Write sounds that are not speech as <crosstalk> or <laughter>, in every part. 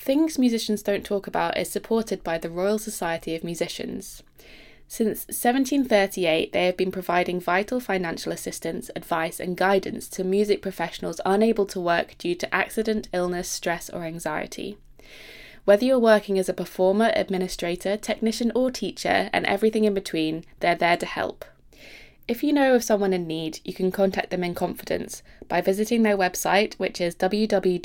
Things Musicians Don't Talk About is supported by the Royal Society of Musicians. Since 1738, they have been providing vital financial assistance, advice, and guidance to music professionals unable to work due to accident, illness, stress, or anxiety. Whether you're working as a performer, administrator, technician, or teacher, and everything in between, they're there to help. If you know of someone in need, you can contact them in confidence by visiting their website, which is www.rsmgb.org,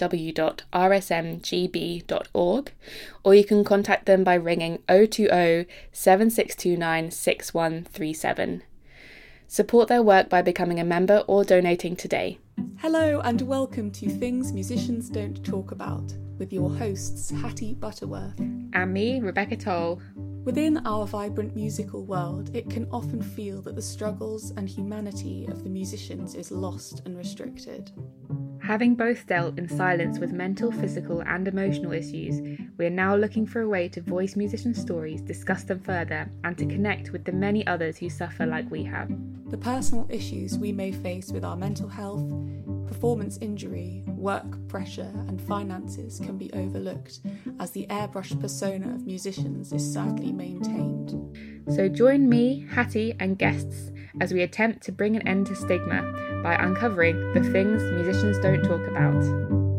or you can contact them by ringing 020 7629 6137. Support their work by becoming a member or donating today. Hello, and welcome to Things Musicians Don't Talk About with your hosts, Hattie Butterworth. And me, Rebecca Toft. Within our vibrant musical world, it can often feel that the struggles and humanity of the musicians is lost and restricted. Having both dealt in silence with mental, physical, and emotional issues, we are now looking for a way to voice musician stories, discuss them further, and to connect with the many others who suffer like we have. The personal issues we may face with our mental health, performance injury, work pressure, and finances can be overlooked, as the airbrushed persona of musicians is sadly maintained. So join me, Hattie, and guests as we attempt to bring an end to stigma by uncovering the things musicians don't talk about.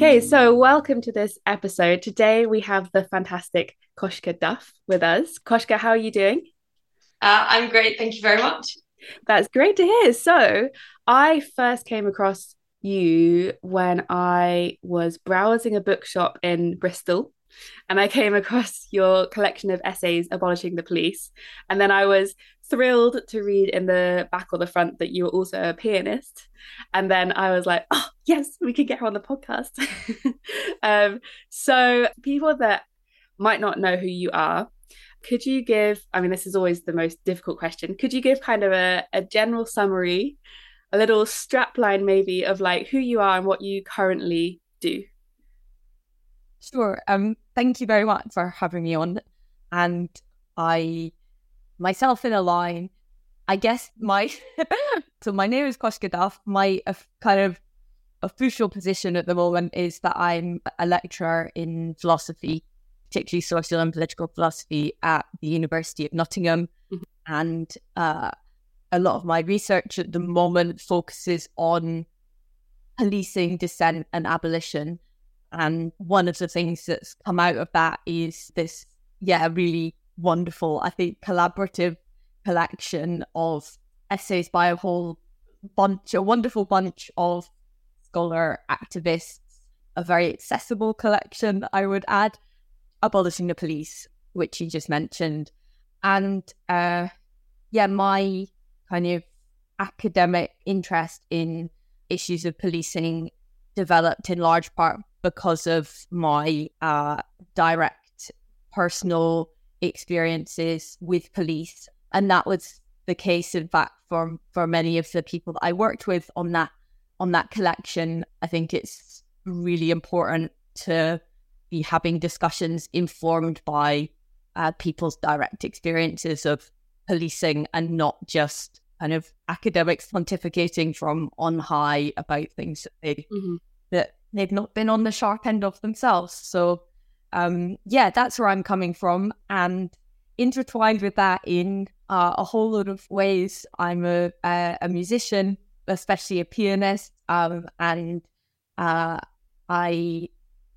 Okay, so welcome to this episode. Today we have the fantastic Koshka Duff with us. Koshka, how are you doing? Uh, I'm great. Thank you very much. That's great to hear. So, I first came across you when I was browsing a bookshop in Bristol and I came across your collection of essays abolishing the police. And then I was thrilled to read in the back or the front that you were also a pianist. And then I was like, oh, yes, we can get her on the podcast. <laughs> um, so, people that might not know who you are, could you give, I mean, this is always the most difficult question, could you give kind of a, a general summary, a little strapline maybe of like who you are and what you currently do? Sure. Um, thank you very much for having me on. And I myself in a line. I guess my <laughs> so my name is Koshka Duff. My uh, kind of official position at the moment is that I'm a lecturer in philosophy, particularly social and political philosophy at the University of Nottingham, mm-hmm. and uh, a lot of my research at the moment focuses on policing, dissent, and abolition. And one of the things that's come out of that is this, yeah, really wonderful, I think, collaborative collection of essays by a whole bunch, a wonderful bunch of scholar activists, a very accessible collection, I would add, Abolishing the Police, which you just mentioned. And uh, yeah, my kind of academic interest in issues of policing developed in large part because of my uh, direct personal experiences with police. And that was the case, in fact, for for many of the people that I worked with on that on that collection. I think it's really important to be having discussions informed by uh, people's direct experiences of policing and not just kind of academics pontificating from on high about things that they mm-hmm. that they've not been on the sharp end of themselves. So um, yeah, that's where I'm coming from. And intertwined with that in uh, a whole lot of ways, I'm a, a, a musician, especially a pianist, um, and uh, I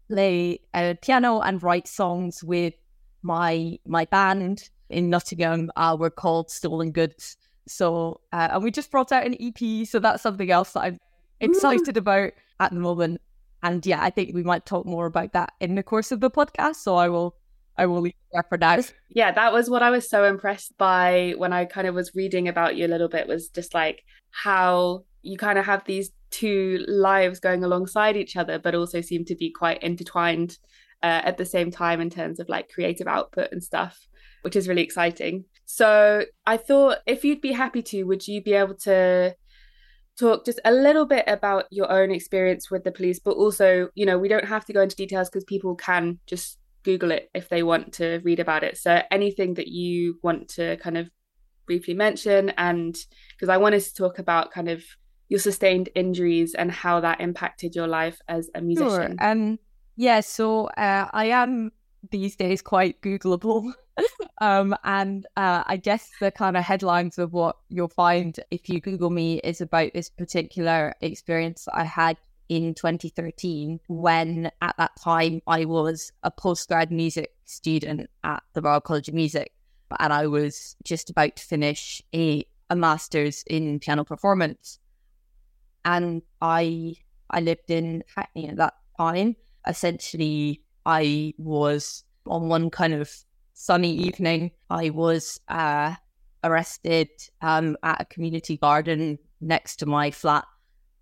play a piano and write songs with my my band in Nottingham. Uh, we're called Stolen Goods. So, uh, and we just brought out an EP. So that's something else that I'm excited about at the moment and yeah, I think we might talk more about that in the course of the podcast. So I will I will leave for now. Yeah, that was what I was so impressed by when I kind of was reading about you a little bit was just like how you kind of have these two lives going alongside each other, but also seem to be quite intertwined uh, at the same time in terms of like creative output and stuff, which is really exciting. So I thought if you'd be happy to, would you be able to talk just a little bit about your own experience with the police, but also, you know, we don't have to go into details because people can just Google it if they want to read about it. So anything that you want to kind of briefly mention, and because I wanted to talk about kind of your sustained injuries and how that impacted your life as a musician. Sure. Um, yeah, so uh, I am these days quite Googleable. <laughs> um, and uh, I guess the kind of headlines of what you'll find if you Google me is about this particular experience I had in 2013 when at that time I was a postgrad music student at the Royal College of Music and I was just about to finish a, a master's in piano performance. And I I lived in Hackney at that time. Essentially I was on one kind of sunny evening I was uh, arrested um, at a community garden next to my flat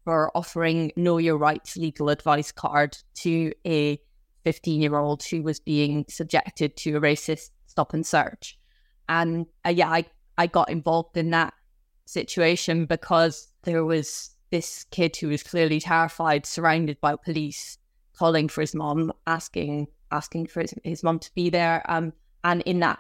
for offering Know Your Rights legal advice card to a 15 year old who was being subjected to a racist stop and search. And uh, yeah, I, I got involved in that situation because there was this kid who was clearly terrified, surrounded by police, calling for his mom, asking asking for his, his mom to be there. Um, and in that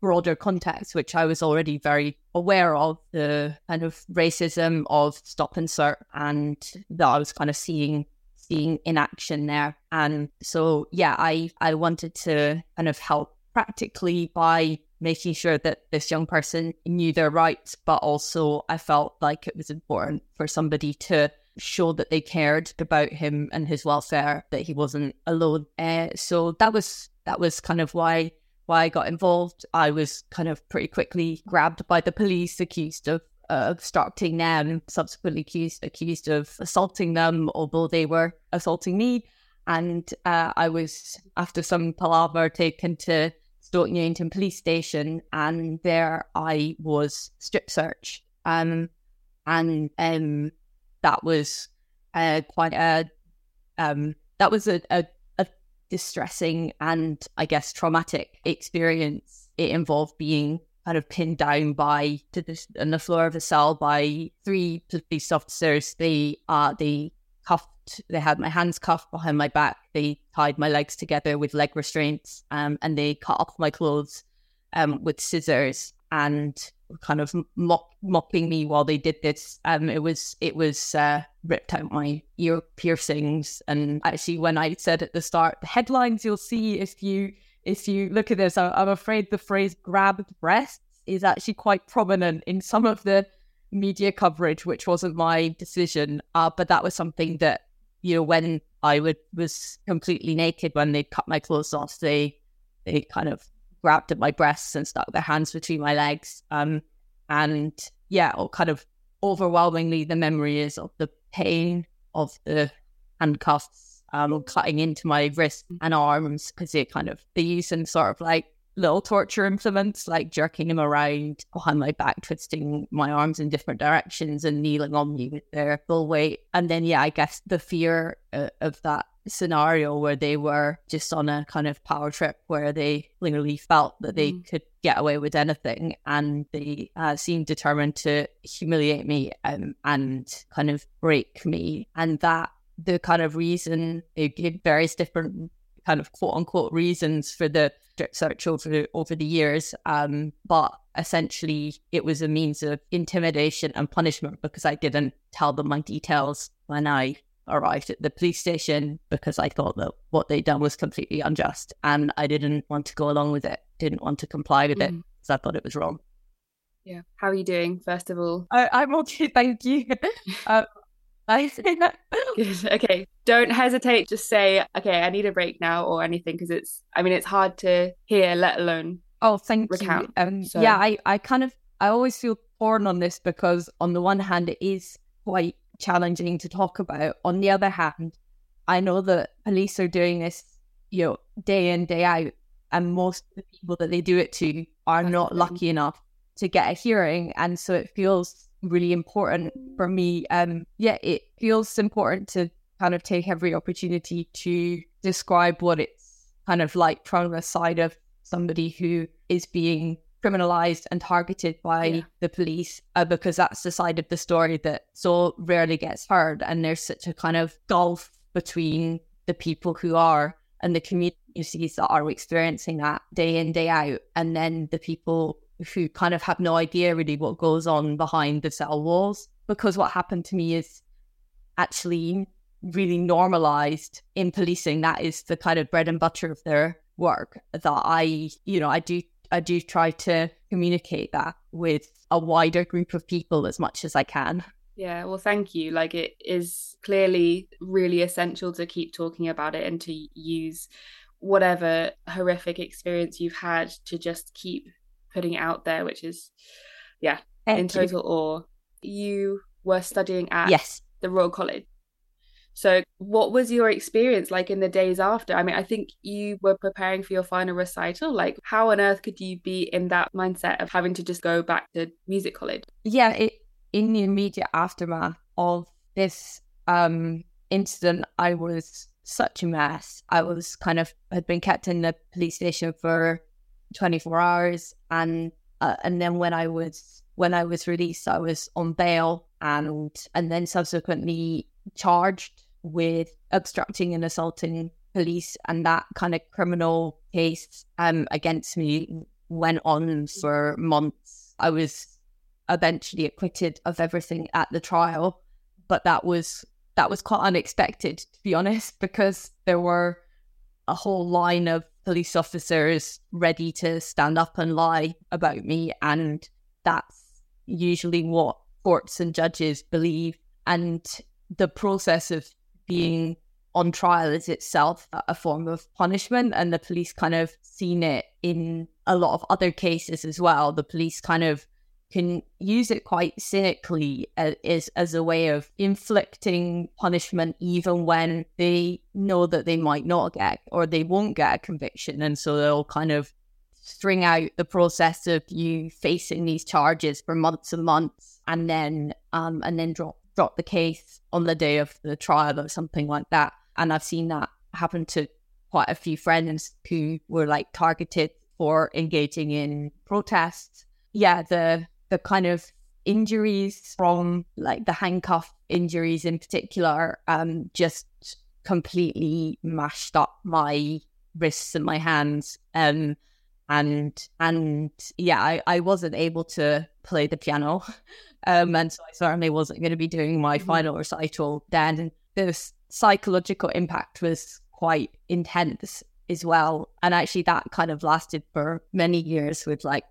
broader context, which I was already very aware of the kind of racism of stop and search, and that I was kind of seeing seeing in action there. And so, yeah, I I wanted to kind of help practically by making sure that this young person knew their rights, but also I felt like it was important for somebody to show that they cared about him and his welfare, that he wasn't alone. Uh, so that was that was kind of why why I got involved. I was kind of pretty quickly grabbed by the police, accused of uh, obstructing them, subsequently accused accused of assaulting them, although they were assaulting me. And uh, I was, after some palaver, taken to Stoke Newington Police Station, and there I was strip searched. Um, and um, that was uh, quite a um, that was a, a distressing and I guess traumatic experience. It involved being kind of pinned down by to the, on the floor of a cell by three police officers. They uh they cuffed they had my hands cuffed behind my back. They tied my legs together with leg restraints um and they cut off my clothes um with scissors and kind of mock, mocking me while they did this. Um, it was it was uh, ripped out my ear piercings, and actually, when I said at the start, the headlines you'll see if you if you look at this, I, I'm afraid the phrase "grabbed breasts" is actually quite prominent in some of the media coverage, which wasn't my decision. Uh, but that was something that you know when I would was completely naked when they cut my clothes off, they they kind of grabbed at my breasts and stuck their hands between my legs. Um, and yeah, or kind of overwhelmingly, the memory is of the pain of the handcuffs um, cutting into my wrists and arms because they kind of they use some sort of like little torture implements, like jerking them around behind my back, twisting my arms in different directions, and kneeling on me with their full weight. And then, yeah, I guess the fear uh, of that scenario where they were just on a kind of power trip where they literally felt that they mm. could get away with anything and they uh, seemed determined to humiliate me um, and kind of break me and that the kind of reason it gave various different kind of quote unquote reasons for the search over over the years um, but essentially it was a means of intimidation and punishment because I didn't tell them my details when I arrived at the police station because I thought that what they'd done was completely unjust and I didn't want to go along with it, didn't want to comply with mm. it because I thought it was wrong. Yeah. How are you doing, first of all? I, am okay, thank you. <laughs> um, I <laughs> Good. Okay. Don't hesitate. Just say, okay, I need a break now or anything because it's, I mean, it's hard to hear, let alone. Oh, thank recount. you. Um, so. Yeah, I, I kind of, I always feel torn on this because on the one hand, it is quite challenging to talk about. On the other hand, I know that police are doing this, you know, day in, day out, and most of the people that they do it to are not lucky enough to get a hearing. And so it feels really important for me. Um, yeah, it feels important to kind of take every opportunity to describe what it's kind of like from the side of somebody who is being criminalized and targeted by Yeah. the police uh, because that's the side of the story that so rarely gets heard. And there's such a kind of gulf between the people who are and the communities that are experiencing that day in, day out, and then the people who kind of have no idea really what goes on behind the cell walls. Because what happened to me is actually really normalized in policing. That is the kind of bread and butter of their work that I, you know, I do I do try to communicate that with a wider group of people as much as I can. Yeah, well, thank you. Like, it is clearly really essential to keep talking about it and to use whatever horrific experience you've had to just keep putting it out there, which is, yeah, Thank in you. total awe. You were studying at Yes. the Royal College. So, what was your experience like in the days after? I mean, I think you were preparing for your final recital. Like, how on earth could you be in that mindset of having to just go back to music college? yeah, it, in the immediate aftermath of this um, incident, I was such a mess. I was kind of had been kept in the police station for 24 hours, and uh, and then when I was when I was released, I was on bail, and and then subsequently charged with obstructing and assaulting police, and that kind of criminal case um against me went on for months. I was eventually acquitted of everything at the trial but that was that was quite unexpected to be honest <laughs> because there were a whole line of police officers ready to stand up and lie about me and that's usually what courts and judges believe and the process of being on trial is itself a form of punishment and the police kind of seen it in a lot of other cases as well. The police kind of can use it quite cynically as, as, a way of inflicting punishment even when they know that they might not get or they won't get a conviction. And so they'll kind of string out the process of you facing these charges for months and months and then um and then drop drop the case on the day of the trial or something like that. And i've seen that happen to quite a few friends who were like targeted for engaging in protests. Yeah the the kind of injuries from like the handcuff injuries in particular um just completely mashed up my wrists and my hands. Um and and yeah I, I wasn't able to play the piano <laughs> um and so I certainly wasn't going to be doing my final recital then. The psychological impact was quite intense as well. And actually that kind of lasted for many years with like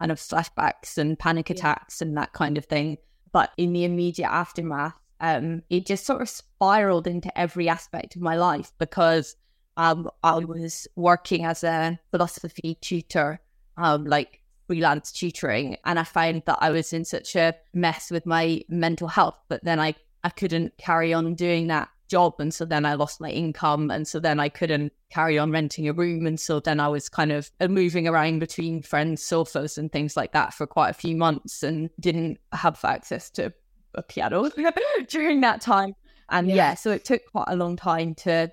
kind of flashbacks and panic attacks and that kind of thing. But in the immediate aftermath, um, it just sort of spiraled into every aspect of my life because um, I was working as a philosophy tutor, um, like freelance tutoring, and I found that I was in such a mess with my mental health. But then I I couldn't carry on doing that job, and so then I lost my income, and so then I couldn't carry on renting a room, and so then I was kind of uh, moving around between friends' sofas and things like that for quite a few months, and didn't have access to a piano <laughs> during that time. And Yeah. yeah, so it took quite a long time to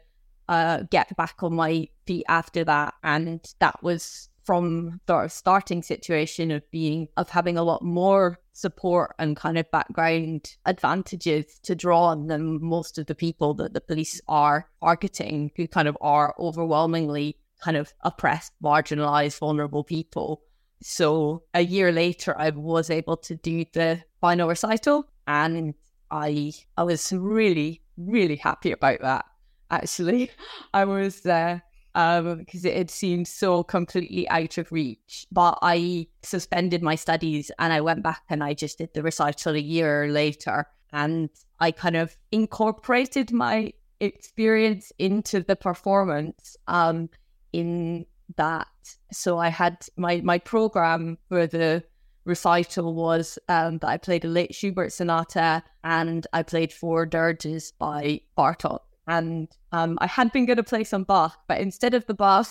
uh, get back on my feet after that. And that was from the starting situation of being, of having a lot more support and kind of background advantages to draw on than most of the people that the police are targeting, who kind of are overwhelmingly kind of oppressed, marginalized, vulnerable people. So a year later, I was able to do the final recital, and I I was really really happy about that. Actually, I was there um because it had seemed so completely out of reach. But I suspended my studies and I went back and I just did the recital a year later, and I kind of incorporated my experience into the performance. Um, in that so i had my my program for the recital was um that i played a late schubert sonata and i played four dirges by bartok and um i had been going to play some bach but instead of the bach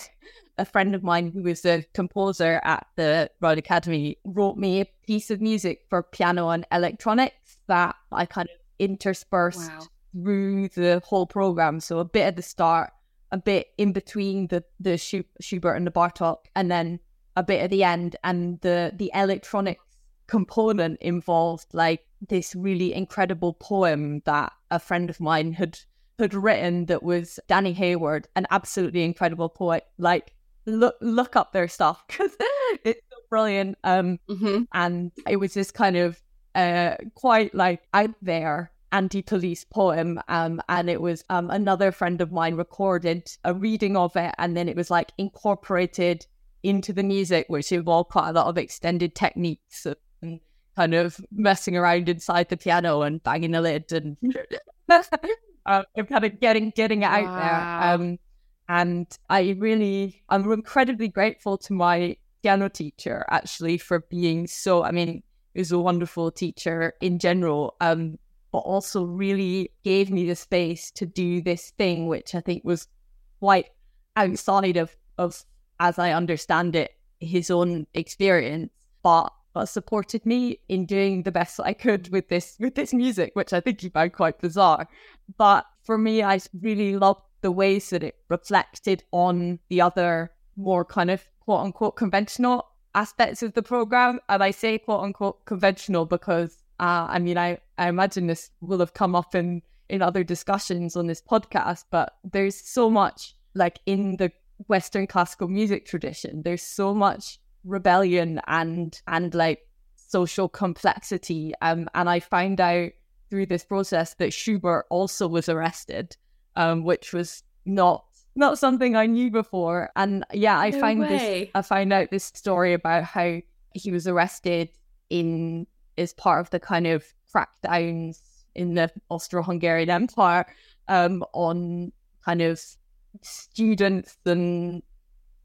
a friend of mine who was a composer at the royal academy wrote me a piece of music for piano and electronics that i kind of interspersed Wow. through the whole program so a bit at the start a bit in between the the Schu- Schubert and the Bartok, and then a bit at the end, and the the electronic component involved like this really incredible poem that a friend of mine had had written that was Danny Hayward, an absolutely incredible poet. Like look look up their stuff <laughs> because it's so brilliant. Um, Mhm. and it was this kind of uh quite like out there anti-police poem um and it was um another friend of mine recorded a reading of it and then it was like incorporated into the music which involved quite a lot of extended techniques and kind of messing around inside the piano and banging the lid and <laughs> uh, kind of getting getting it out Wow. there um and I really I'm incredibly grateful to my piano teacher actually for being so I mean he was a wonderful teacher in general um but also really gave me the space to do this thing which I think was quite outside of of as I understand it his own experience but supported me in doing the best I could with this with this music which I think he found quite bizarre but for me I really loved the ways that it reflected on the other more kind of quote unquote conventional aspects of the program. And I say quote unquote conventional because uh, I mean I, I imagine this will have come up in in other discussions on this podcast, but there's so much like in the Western classical music tradition, there's so much rebellion and and like social complexity. Um and I found out through this process that Schubert also was arrested um, which was not not something I knew before. And yeah, I No find this. I found out this story about how he was arrested in as part of the kind of crackdowns in the Austro-Hungarian Empire um, on kind of students and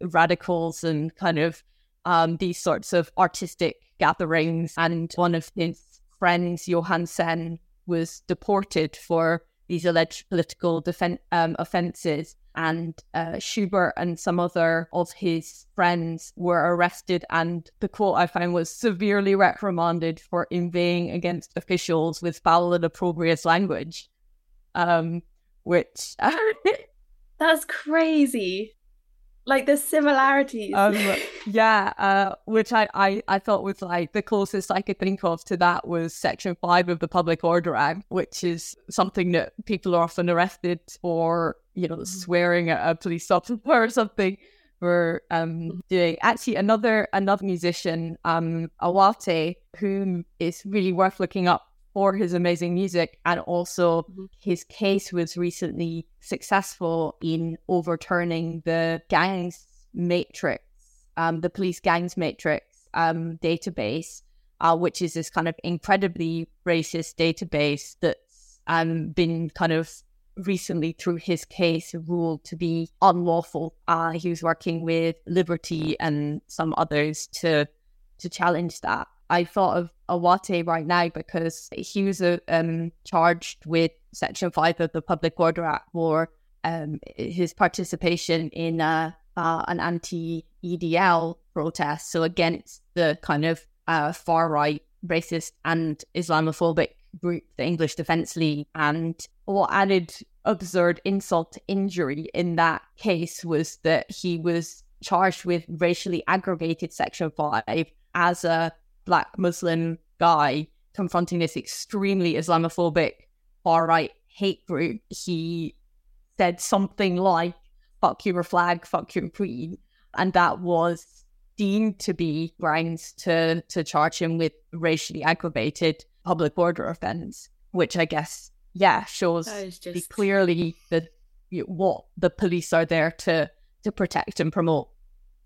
radicals and kind of um, these sorts of artistic gatherings. And one of his friends, Johann Senn, was deported for these alleged political defen- um, offences. And uh, Schubert and some other of his friends were arrested. And the quote I found was severely reprimanded for inveighing against officials with foul and opprobrious language. Um, which <laughs> That's crazy. Like the similarities. um yeah uh which I, I i thought was like the closest i could think of to that was section five of the public order act which is something that people are often arrested for you know swearing at a police <laughs> officer or something for um doing. Actually another another musician um awate whom is really worth looking up for his amazing music and also Mhm. his case was recently successful in overturning the gangs matrix um the police gangs matrix um database uh which is this kind of incredibly racist database that's um been kind of recently through his case ruled to be unlawful uh he was working with liberty and some others to to challenge that I thought of Awate right now because he was uh, um, charged with Section 5 of the Public Order Act for um, his participation in uh, uh, an anti EDL protest. So, against the kind of uh, far right, racist, and Islamophobic group, the English Defence League. And what added absurd insult to injury in that case was that he was charged with racially aggravated Section 5 as a black Muslim guy confronting this extremely Islamophobic far right hate group, he said something like fuck your flag, fuck your queen. And that was deemed to be grounds to to charge him with racially aggravated public order offence, which I guess yeah shows That is be just clearly the what the police are there to to protect and promote.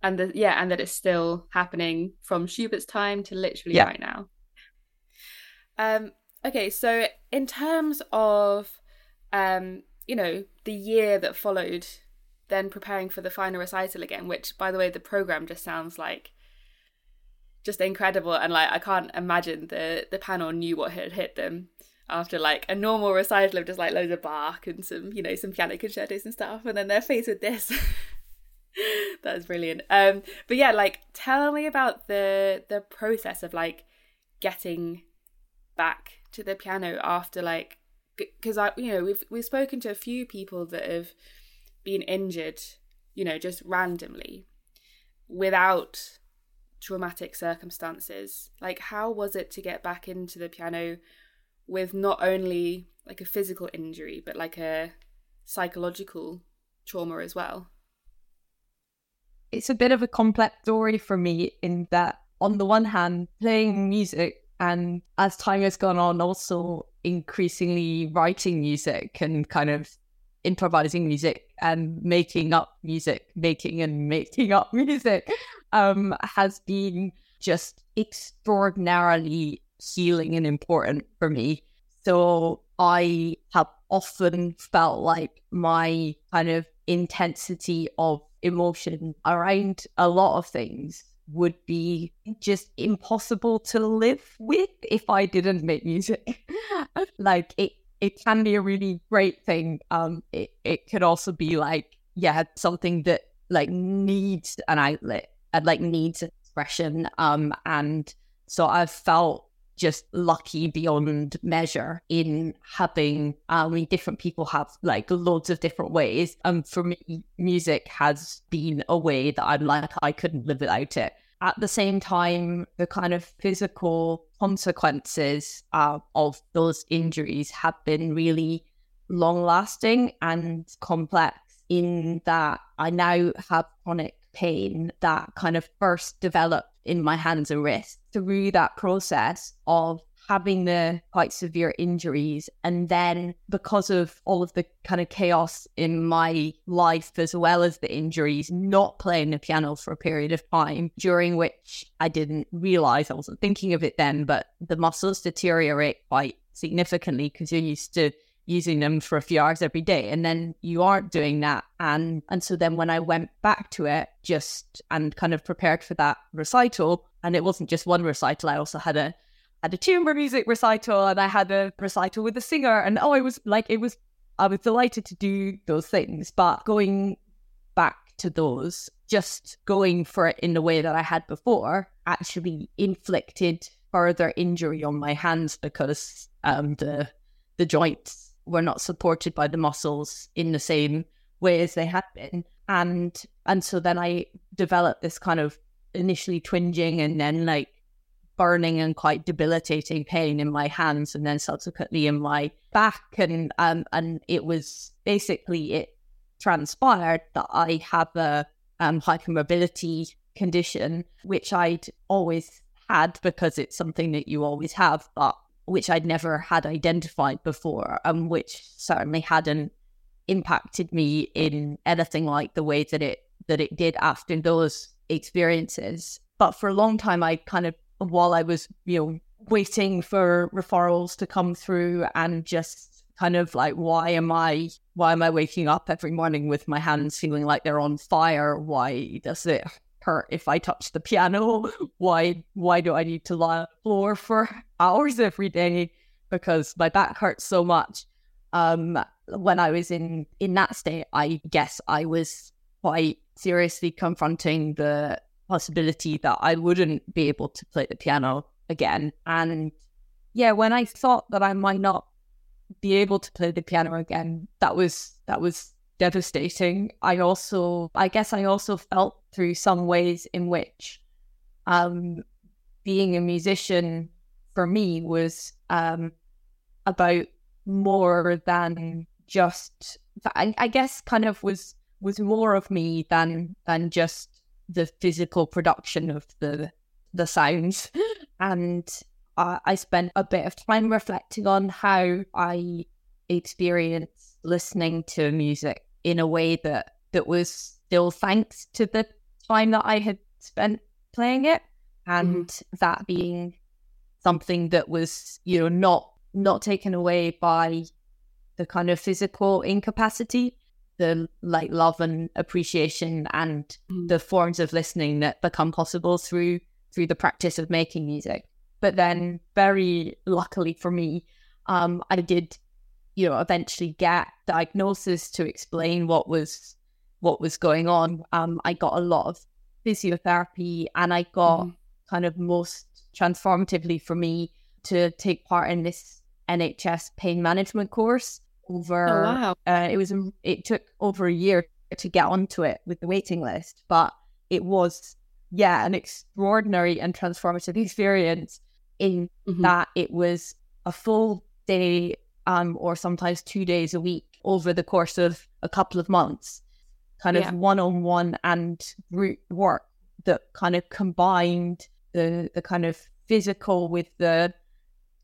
And the, yeah, and that it's still happening from Schubert's time to literally Yeah. right now. Um. Okay, so in terms of, um, you know, the year that followed, then preparing for the final recital again, which, by the way, the program just sounds like just incredible, and like I can't imagine the the panel knew what had hit them after like a normal recital of just like loads of Bach and some, you know, some piano concertos and stuff, and then they're faced with this. <laughs> <laughs> that was brilliant. Um, but yeah, like tell me about the the process of like getting back to the piano after like because I you know we've we've spoken to a few people that have been injured, you know, just randomly without traumatic circumstances. Like, how was it to get back into the piano with not only like a physical injury, but like a psychological trauma as well? It's a bit of a complex story for me in that, on the one hand, playing music and as time has gone on, also increasingly writing music and kind of improvising music and making up music, making and making up <laughs> music um, has been just extraordinarily healing and important for me. So I have often felt like my kind of intensity of emotion around a lot of things would be just impossible to live with if I didn't make music. <laughs> like it it can be a really great thing. Um it, it could also be like, yeah, something that like needs an outlet and like needs expression. Um and so I've felt just lucky beyond measure in having I mean different people have like loads of different ways. And for me, music has been a way that I'm like I couldn't live without it. At the same time, the kind of physical consequences uh, of those injuries have been really long lasting and complex in that I now have chronic pain that kind of first developed in my hands and wrists through that process of having the quite severe injuries. And then because of all of the kind of chaos in my life as well as the injuries not playing the piano for a period of time during which i didn't realize i wasn't thinking of it then but the muscles deteriorate quite significantly because you're used to using them for a few hours every day and then you aren't doing that. And and so then when i went back to it just and kind of prepared for that recital and it wasn't just one recital i also had a had a chamber music recital and i had a recital with a singer and oh it was like it was i was delighted to do those things. But going back to those just going for it in the way that i had before actually inflicted further injury on my hands because um the the joints were not supported by the muscles in the same way as they had been. And and so then I developed this kind of initially twinging and then like burning and quite debilitating pain in my hands and then subsequently in my back and um and it was basically it transpired that I have a um hypermobility condition which I'd always had because it's something that you always have but which I'd never had identified before, and which certainly hadn't impacted me in anything like the way that it that it did after those experiences. But for a long time, I kind of while I was you know waiting for referrals to come through and just kind of like why am I why am I waking up every morning with my hands feeling like they're on fire? Why does it hurt if I touch the piano? Why why do I need to lie on the floor for <laughs> hours every day because my back hurts so much? Um, when I was in in that state, I guess I was quite seriously confronting the possibility that I wouldn't be able to play the piano again. And yeah, when I thought that I might not be able to play the piano again, that was that was devastating. I also, I guess, I also felt through some ways in which um, being a musician for me was um, about more than just. I, I guess, kind of was was more of me than than just the physical production of the the sounds, <laughs> and uh, I spent a bit of time reflecting on how I experience listening to music in a way that that was still thanks to the time that I had spent playing it, and mm-hmm. that being something that was you know not not taken away by the kind of physical incapacity the like love and appreciation and mm. the forms of listening that become possible through through the practice of making music but then very luckily for me um i did you know, eventually get diagnosis to explain what was what was going on. Um, I got a lot of physiotherapy, and I got mm-hmm. kind of most transformatively for me to take part in this NHS pain management course. Over, oh, wow. uh, it was it took over a year to get onto it with the waiting list, but it was yeah, an extraordinary and transformative experience in mm-hmm. that it was a full day um, or sometimes two days a week over the course of a couple of months, kind of one on one and group work that kind of combined the the kind of physical with the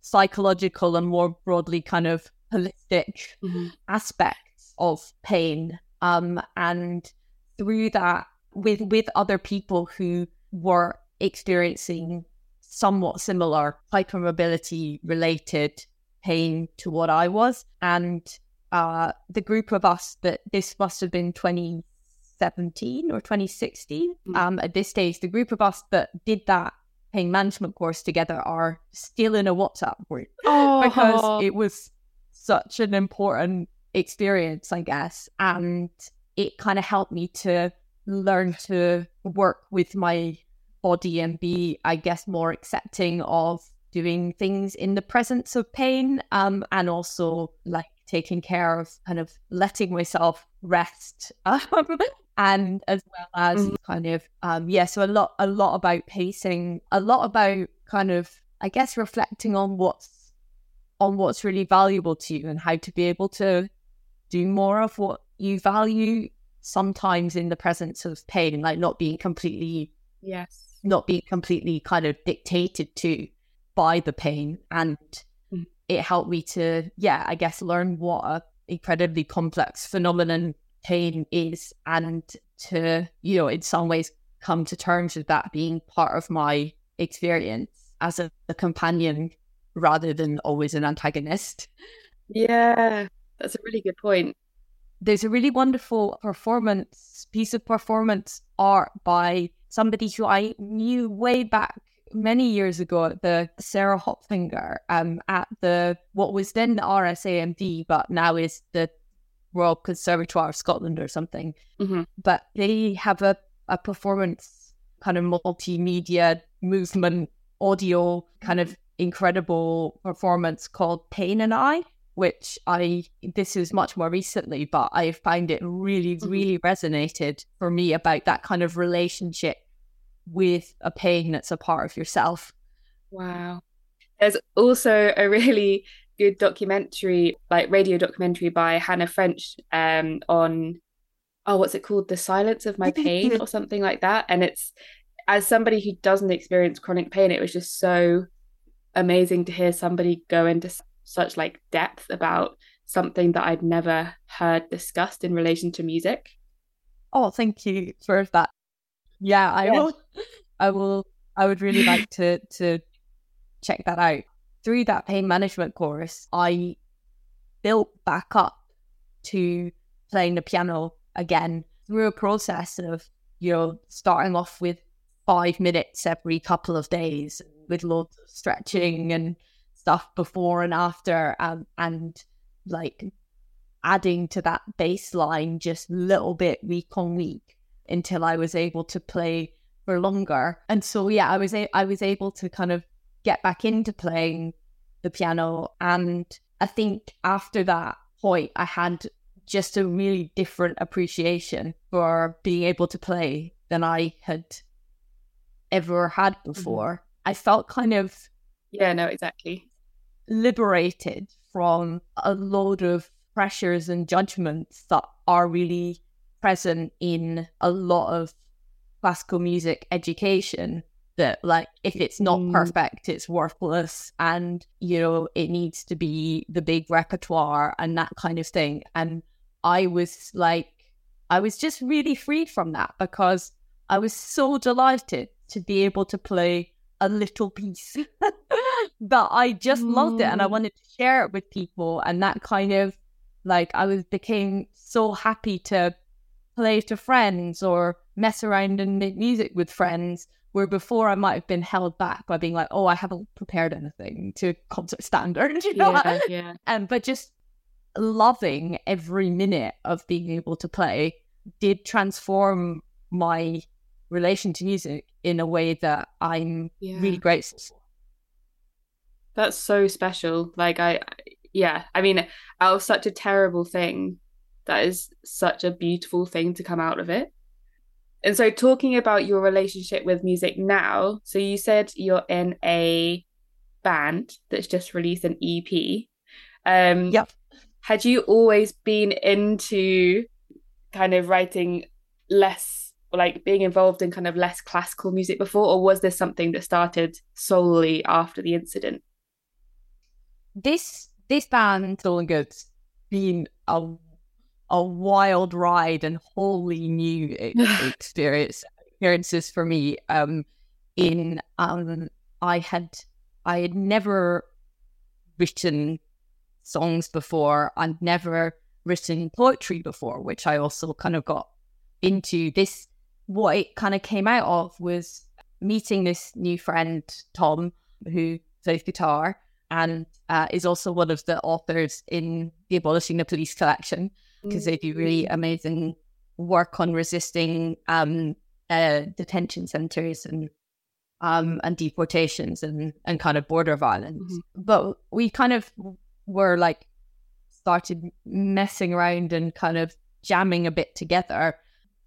psychological and more broadly kind of holistic mm-hmm. aspects of pain. Um, and through that, with with other people who were experiencing somewhat similar hypermobility related pain to what I was, and uh, the group of us that this must have been 2017 or 2016. Mm-hmm. Um, at this stage, the group of us that did that pain management course together are still in a WhatsApp group oh. because it was such an important experience, I guess. And it kind of helped me to learn to work with my body and be, I guess, more accepting of doing things in the presence of pain um, and also like taking care of kind of letting myself rest <laughs> um, and as well as mm-hmm. kind of um, yeah so a lot a lot about pacing a lot about kind of i guess reflecting on what's on what's really valuable to you and how to be able to do more of what you value sometimes in the presence of pain like not being completely yes not being completely kind of dictated to by the pain and mm. it helped me to yeah i guess learn what a incredibly complex phenomenon pain is and to, you know, in some ways come to terms with that being part of my experience as a, a companion rather than always an antagonist. Yeah, that's a really good point. There's a really wonderful performance, piece of performance art by somebody who I knew way back many years ago the Sarah Hopfinger um, at the what was then the RSAMD, but now is the Royal Conservatoire of Scotland or something. Mm-hmm. But they have a, a performance kind of multimedia movement audio kind of incredible performance called Pain and I, which I this is much more recently, but I find it really, mm-hmm. really resonated for me about that kind of relationship with a pain that's a part of yourself. Wow. There's also a really good documentary, like radio documentary by Hannah French um, on, oh, what's it called? The Silence of My Pain or something like that. And it's, as somebody who doesn't experience chronic pain, it was just so amazing to hear somebody go into such like depth about something that I'd never heard discussed in relation to music. Oh, thank you for that. Yeah, I will. I will. I would really like to to check that out through that pain management course, I built back up to playing the piano again through a process of, you know, starting off with five minutes every couple of days with loads of stretching and stuff before and after um, and like adding to that baseline just little bit week on week until I was able to play for longer. And so yeah, I was a- I was able to kind of get back into playing the piano. And I think after that point, I had just a really different appreciation for being able to play than I had ever had mm-hmm. before. I felt kind of. Yeah, no, exactly. Liberated from a load of pressures and judgments that are really present in a lot of classical music education that like if it's not mm. perfect it's worthless and you know it needs to be the big repertoire and that kind of thing and i was like i was just really free from that because i was so delighted to be able to play a little piece <laughs> that i just mm. loved it and i mm. wanted to share it with people and that kind of like i was became so happy to play to friends or mess around and make music with friends where before I might have been held back by being like, oh, I haven't prepared anything to concert standard, <laughs> you know? Yeah, yeah. Um, but just loving every minute of being able to play did transform my relation to music in a way that I'm yeah. really grateful for. That's so special. Like I yeah, I mean out of such a terrible thing, that is such a beautiful thing to come out of it. And so, talking about your relationship with music now, so you said you're in a band that's just released an EP. Um, yep. Had you always been into kind of writing less, like being involved in kind of less classical music before, or was this something that started solely after the incident? This this band, Stolen Goods, been a a wild ride and wholly new <sighs> experience experiences for me. Um, in um, I had I had never written songs before. I'd never written poetry before, which I also kind of got into. This what it kind of came out of was meeting this new friend Tom, who plays guitar and uh, is also one of the authors in the Abolishing the Police collection because they do really mm. amazing work on resisting um, uh, detention centers and um, and deportations and, and kind of border violence. Mm-hmm. But we kind of were like started messing around and kind of jamming a bit together,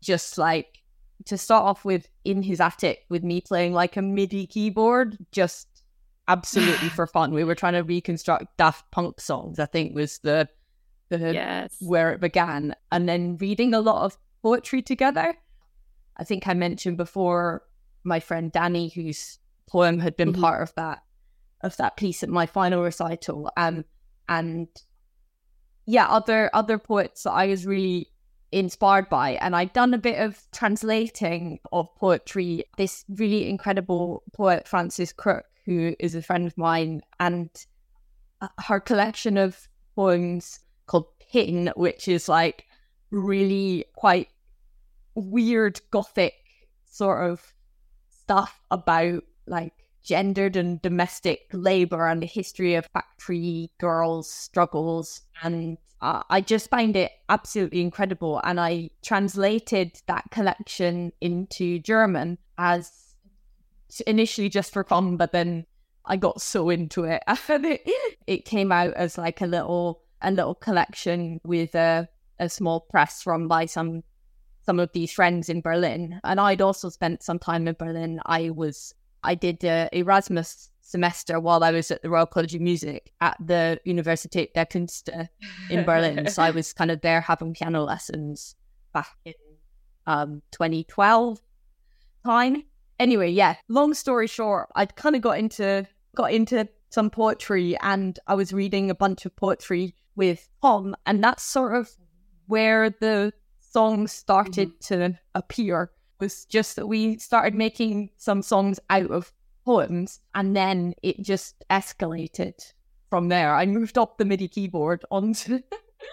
just like to start off with in his attic with me playing like a MIDI keyboard, just <sighs> absolutely for fun. We were trying to reconstruct Daft Punk songs, I think was the the yes. where it began. And then reading a lot of poetry together. I think I mentioned before my friend Danny, whose poem had been mm-hmm. part of that of that piece at my final recital. Um and yeah, other other poets that I was really inspired by. And I'd done a bit of translating of poetry. This really incredible poet, Frances Crook, who is a friend of mine, and uh, her collection of poems called Pin, which is like really quite weird gothic sort of stuff about like gendered and domestic labor and the history of factory girls' struggles. And uh, I just find it absolutely incredible. And I translated that collection into German as initially just for fun, but then I got so into it. <laughs> And it, it came out as like a little a little collection with a, a small press run by some some of these friends in Berlin. And I'd also spent some time in Berlin. I was I did a Erasmus semester while I was at the Royal College of Music at the Universität der Künste in Berlin. so I was kind of there having piano lessons back in um, 2012 time anyway, yeah, long story short, I'd kind of got into got into some poetry and I was reading a bunch of poetry with Tom, and that's sort of where the songs started mm-hmm. to appear. Was just that we started making some songs out of poems, and then it just escalated from there. I moved up the MIDI keyboard onto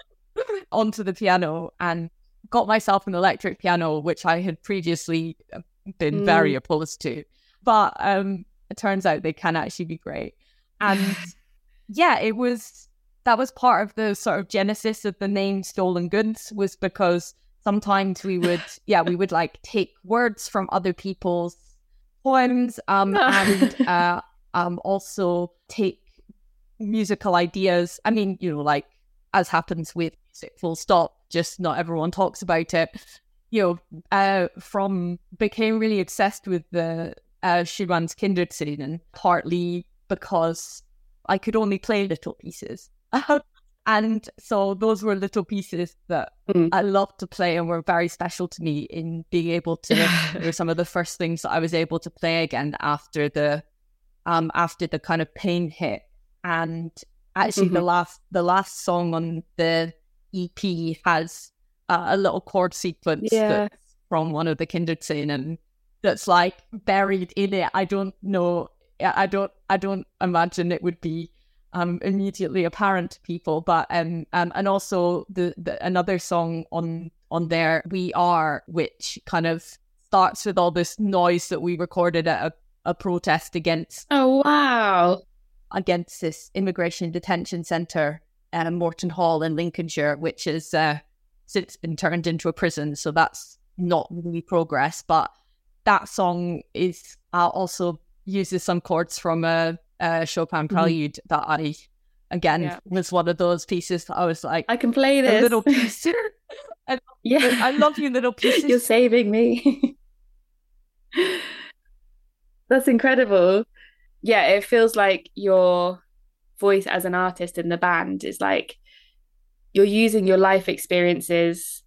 <laughs> onto the piano and got myself an electric piano, which I had previously uh, been mm. very opposed to. But um, it turns out they can actually be great. And <laughs> yeah, it was that was part of the sort of genesis of the name Stolen Goods was because sometimes we would <laughs> yeah we would like take words from other people's poems um and <laughs> uh um also take musical ideas i mean you know like as happens with music full stop just not everyone talks about it you know, uh, from became really obsessed with the uh, Schumann's Kinderszenen, partly because I could only play little pieces. <laughs> and so those were little pieces that mm. I loved to play and were very special to me in being able to <laughs> were some of the first things that I was able to play again after the um after the kind of pain hit. And actually mm-hmm. the last the last song on the EP has uh, a little chord sequence yeah. from one of the Kinderszenen that's like buried in it. I don't know. I don't. I don't imagine it would be um, immediately apparent to people. But um, um and also the, the another song on on there, "We Are," which kind of starts with all this noise that we recorded at a, a protest against. Oh wow! Against this immigration detention center, uh, Morton Hall in Lincolnshire, which is uh, since been turned into a prison. So that's not really progress. But that song is uh, also uses some chords from a, a Chopin mm-hmm. prelude mm-hmm. that I again yeah. was one of those pieces that I was like I can play this little <laughs> piece <laughs> Yeah. I love you little <laughs> pieces. You're saving me. That's incredible. Yeah, it feels like your voice as an artist in the band is like you're using your life experiences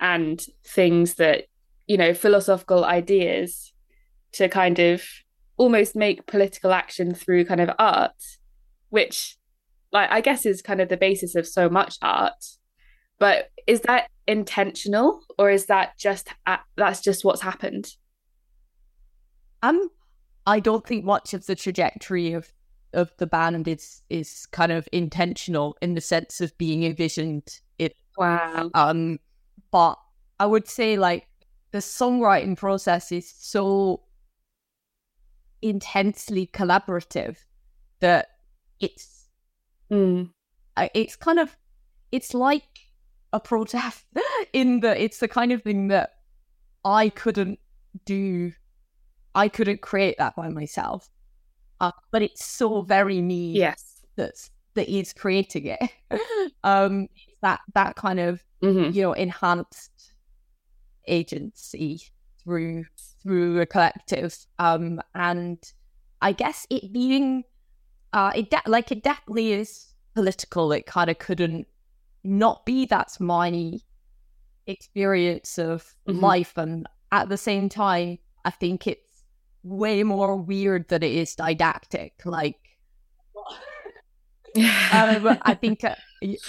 and things that, you know, philosophical ideas to kind of almost make political action through kind of art, which like I guess is kind of the basis of so much art. But is that intentional or is that just that's just what's happened? Um, I don't think much of the trajectory of of the band is is kind of intentional in the sense of being envisioned. It wow. Um, but I would say like the songwriting process is so intensely collaborative that it's mm. it's kind of it's like a protest <laughs> in that it's the kind of thing that I couldn't do I couldn't create that by myself uh, but it's so very me yes that's that is creating it <laughs> um that that kind of mm-hmm. you know enhanced agency through through a collective um and i guess it being uh it de- like it definitely is political it kind of couldn't not be that's my experience of Mhm. life and at the same time i think it's way more weird than it is didactic like um, <laughs> I think uh,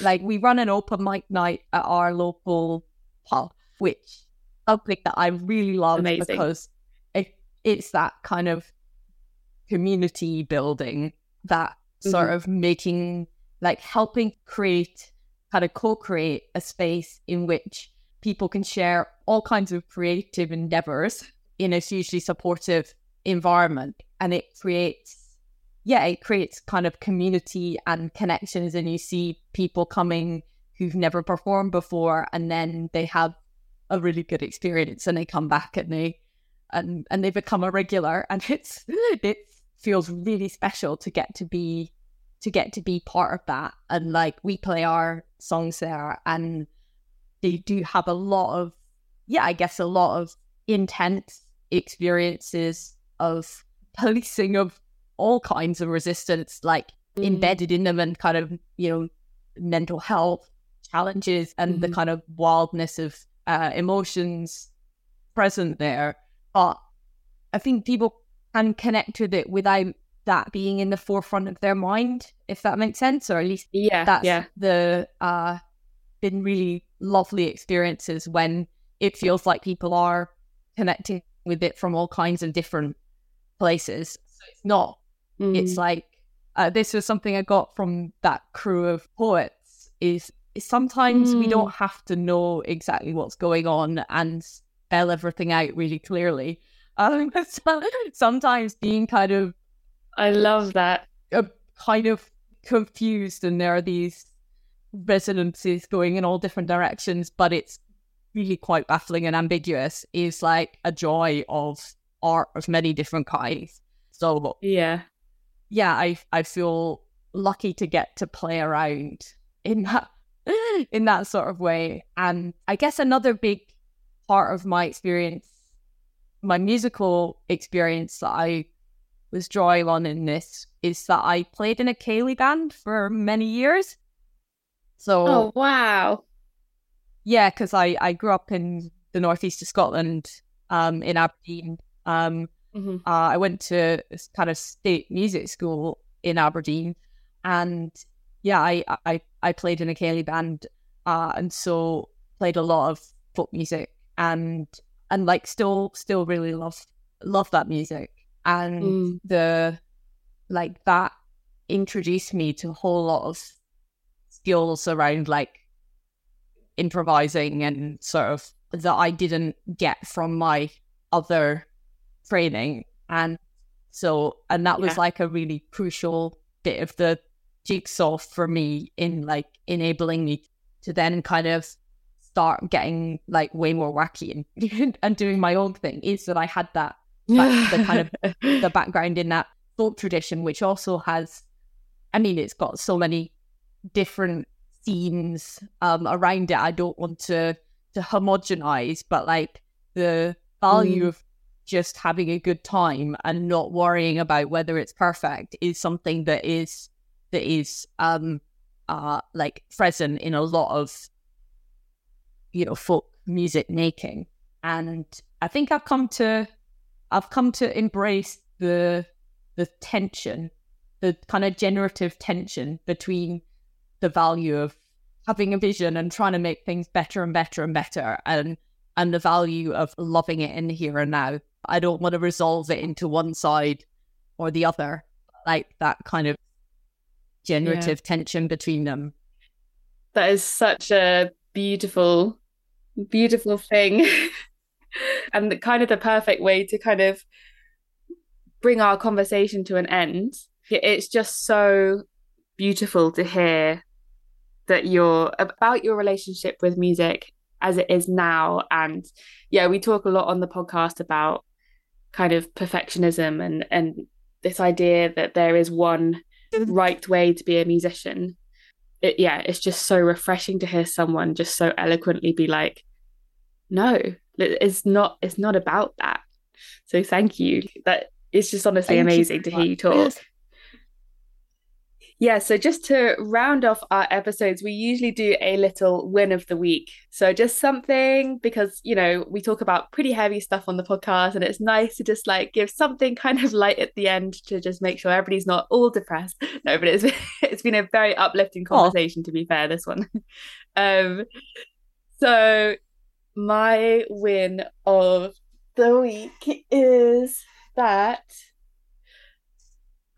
like we run an open mic night at our local pub, which something that I really love Amazing. because it, it's that kind of community building that mm-hmm. sort of making like helping create kind of co-create a space in which people can share all kinds of creative endeavors in a hugely supportive environment. And it creates yeah, it creates kind of community and connections, and you see people coming who've never performed before, and then they have a really good experience, and they come back and they and and they become a regular, and it's <laughs> it feels really special to get to be to get to be part of that, and like we play our songs there, and they do have a lot of yeah, I guess a lot of intense experiences of <laughs> policing of all kinds of resistance like Mm. embedded in them and kind of you know mental health challenges and the Mhm. kind of wildness of uh, emotions present there but i think people can connect with it without that being in the forefront of their mind if that makes sense or at least yeah, that's yeah. the uh been really lovely experiences when it feels like people are connecting with it from all kinds of different places so it's not it's Mm. like uh, this was something I got from that crew of poets. Is, sometimes we Mm. don't have to know exactly what's going on and spell everything out really clearly. Um, <laughs> so- sometimes being kind of I love that. uh, kind of confused, and there are these resonances going in all different directions, but it's really quite baffling and ambiguous. Is like a joy of art of many different kinds. So Yeah. yeah, I I feel lucky to get to play around in that <laughs> in that sort of way. And I guess another big part of my experience, my musical experience that I was drawing on in this is that I played in a ceilidh band for many years. So Oh wow. yeah, because I, I grew up in the northeast of Scotland, um, in Aberdeen. Um, Mhm. uh, I went to kind of state music school in Aberdeen, and yeah, I I, I played in a ceilidh band, uh, and so played a lot of folk music, and and like still still really love love that music, and Mm. the like that introduced me to a whole lot of skills around like improvising and sort of that I didn't get from my other training. And so, and that was like a really crucial bit of the jigsaw for me in like enabling me to then kind of start getting like way more wacky and, <laughs> and doing my own thing is that I had that to the kind of <laughs> the background in that folk tradition, which also has, I mean, it's got so many different themes um, around it. I don't want to to homogenize, but like the value Mm. of just having a good time and not worrying about whether it's perfect is something that is that is um uh like present in a lot of you know folk music making. And i think i've come to i've come to embrace the the tension the kind of generative tension between the value of having a vision and trying to make things better and better and better and and the value of loving it in the here and now. I don't want to resolve it into one side or the other like that kind of generative tension between them That is such a beautiful, beautiful thing. <laughs> and the, kind of the perfect way to kind of bring our conversation to an end. It's just so beautiful to hear that you're about your relationship with music as it is now. And yeah, we talk a lot on the podcast about kind of perfectionism and, and this idea that there is one right way to be a musician it, yeah, it's just so refreshing to hear someone just so eloquently be like, no, it's not, it's not about that. So thank you. That it's just honestly Thank amazing to hear you talk. Yes. Yeah, so just to round off our episodes, we usually do a little win of the week. So just something because, you know, we talk about pretty heavy stuff on the podcast and it's nice to just like give something <laughs> kind of light at the end to just make sure everybody's not all depressed. <laughs> No, but it's <laughs> it's been a very uplifting conversation to be fair this one. Um so my win of the week is that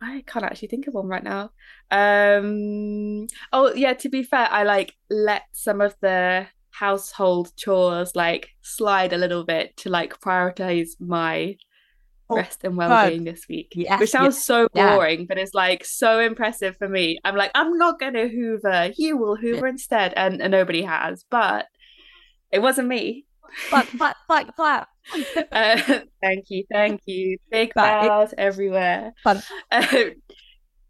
I can't actually think of one right now. Um, oh yeah, to be fair, I like let some of the household chores like slide a little bit to like prioritize my Oh, rest and well-being this week. Yes, Which sounds so yeah. boring, but it's like so impressive for me. I'm like, I'm not gonna hoover, you will hoover instead, and, and nobody has, but it wasn't me. but clap, clap, clap. Uh, <laughs> thank you, thank you. Big But bows everywhere. Fun. <laughs> Um,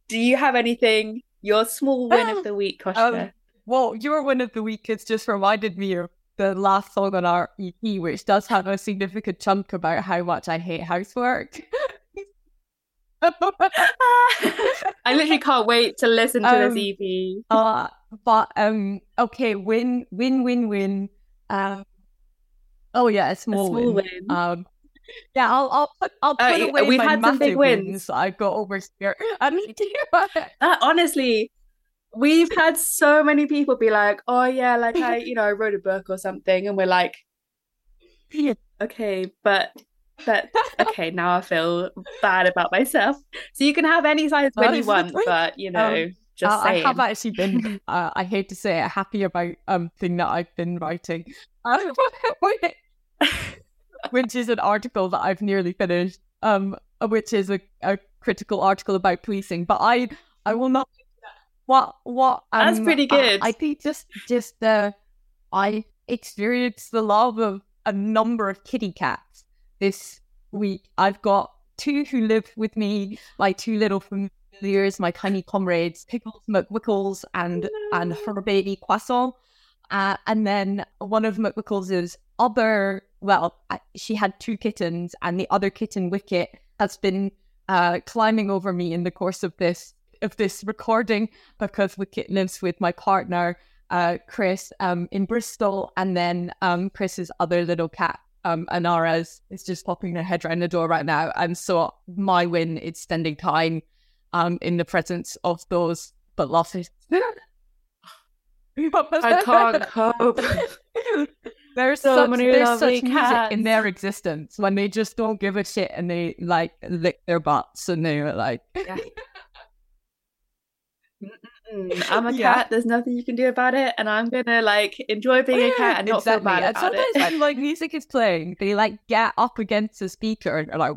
do you have anything? Your small win of the week, Koshka? Um, well, your win of the week has just reminded me of the last song on our EP, which does have a significant chunk about how much I hate housework. <laughs> I literally can't wait to listen to Um, this EP. uh, but um, okay, win, win, win, win. Um, oh yeah, a A small, small win. win. Um, yeah, I'll, I'll put, I'll put Oh, y- away we've my had some big massive wins. I've got over here. <laughs> I mean, <laughs> Uh, honestly, we've had so many people be like, "Oh yeah, like I, you know, I wrote a book or something," and we're like, "Okay, but." But okay, now I feel bad about myself. So you can have any size <laughs> win you want, but you know, Um, just Uh, I have actually been, <laughs> uh, I hate to say it, happy about um thing that I've been writing, um, <laughs> which is an article that I've nearly finished, um, which is a, a critical article about policing. But I, I will not. What what? Um, That's pretty good. I, I think just just uh, I experienced the love of a number of kitty cats this week. I've got two who live with me, my two little familiars, my tiny comrades, Pickles McWickles and and her baby Croissant. Uh, and then one of McWickles's other, well, she had two kittens, and the other kitten, Wicket, has been uh, climbing over me in the course of this of this recording because Wicket lives with my partner, uh, Chris, um, in Bristol, and then um, Chris's other little cat, um, Anara's, is just popping her head around the door right now. And so my win is spending time um, in the presence of those beloved. <laughs> I can't <laughs> cope. There's So such, many there's lovely such music cats. in their existence when they just don't give a shit and they like lick their butts and they're like, <laughs> Mm, I'm a Yeah. cat. There's nothing you can do about it, and I'm gonna like enjoy being a cat and not feel bad And about sometimes it. when like music is playing, they like get up against the speaker and they're like,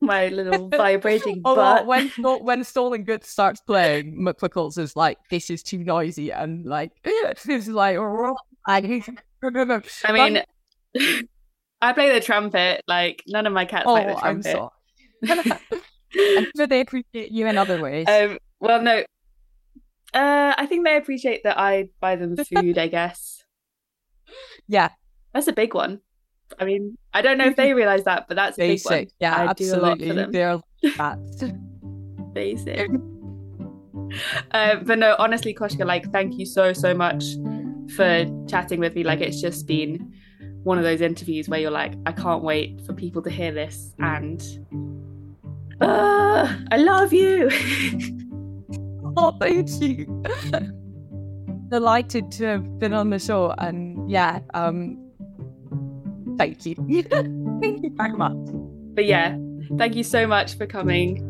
My little <laughs> vibrating Although butt. Oh, when when Stolen Goods starts playing, McWickles is like, "This is too noisy," and like, <laughs> this is like, <laughs> I mean, I play the trumpet. Like none of my cats oh, like the I'm trumpet. sorry. I'm sure they appreciate you in other ways. Um, well, no. Uh, I think they appreciate that I buy them food. I guess. Yeah, that's a big one. I mean, I don't know if they realize that, but that's basic. big one. Yeah, I absolutely. They're that. <laughs> basic. uh, but no, honestly, Koshka, like, thank you so so much for chatting with me. Like, it's just been one of those interviews where you're like, I can't wait for people to hear this, and uh, I love you. <laughs> oh, thank you. <laughs> Delighted to have been on the show, and yeah, um, thank you. <laughs> thank you very much. But yeah, thank you so much for coming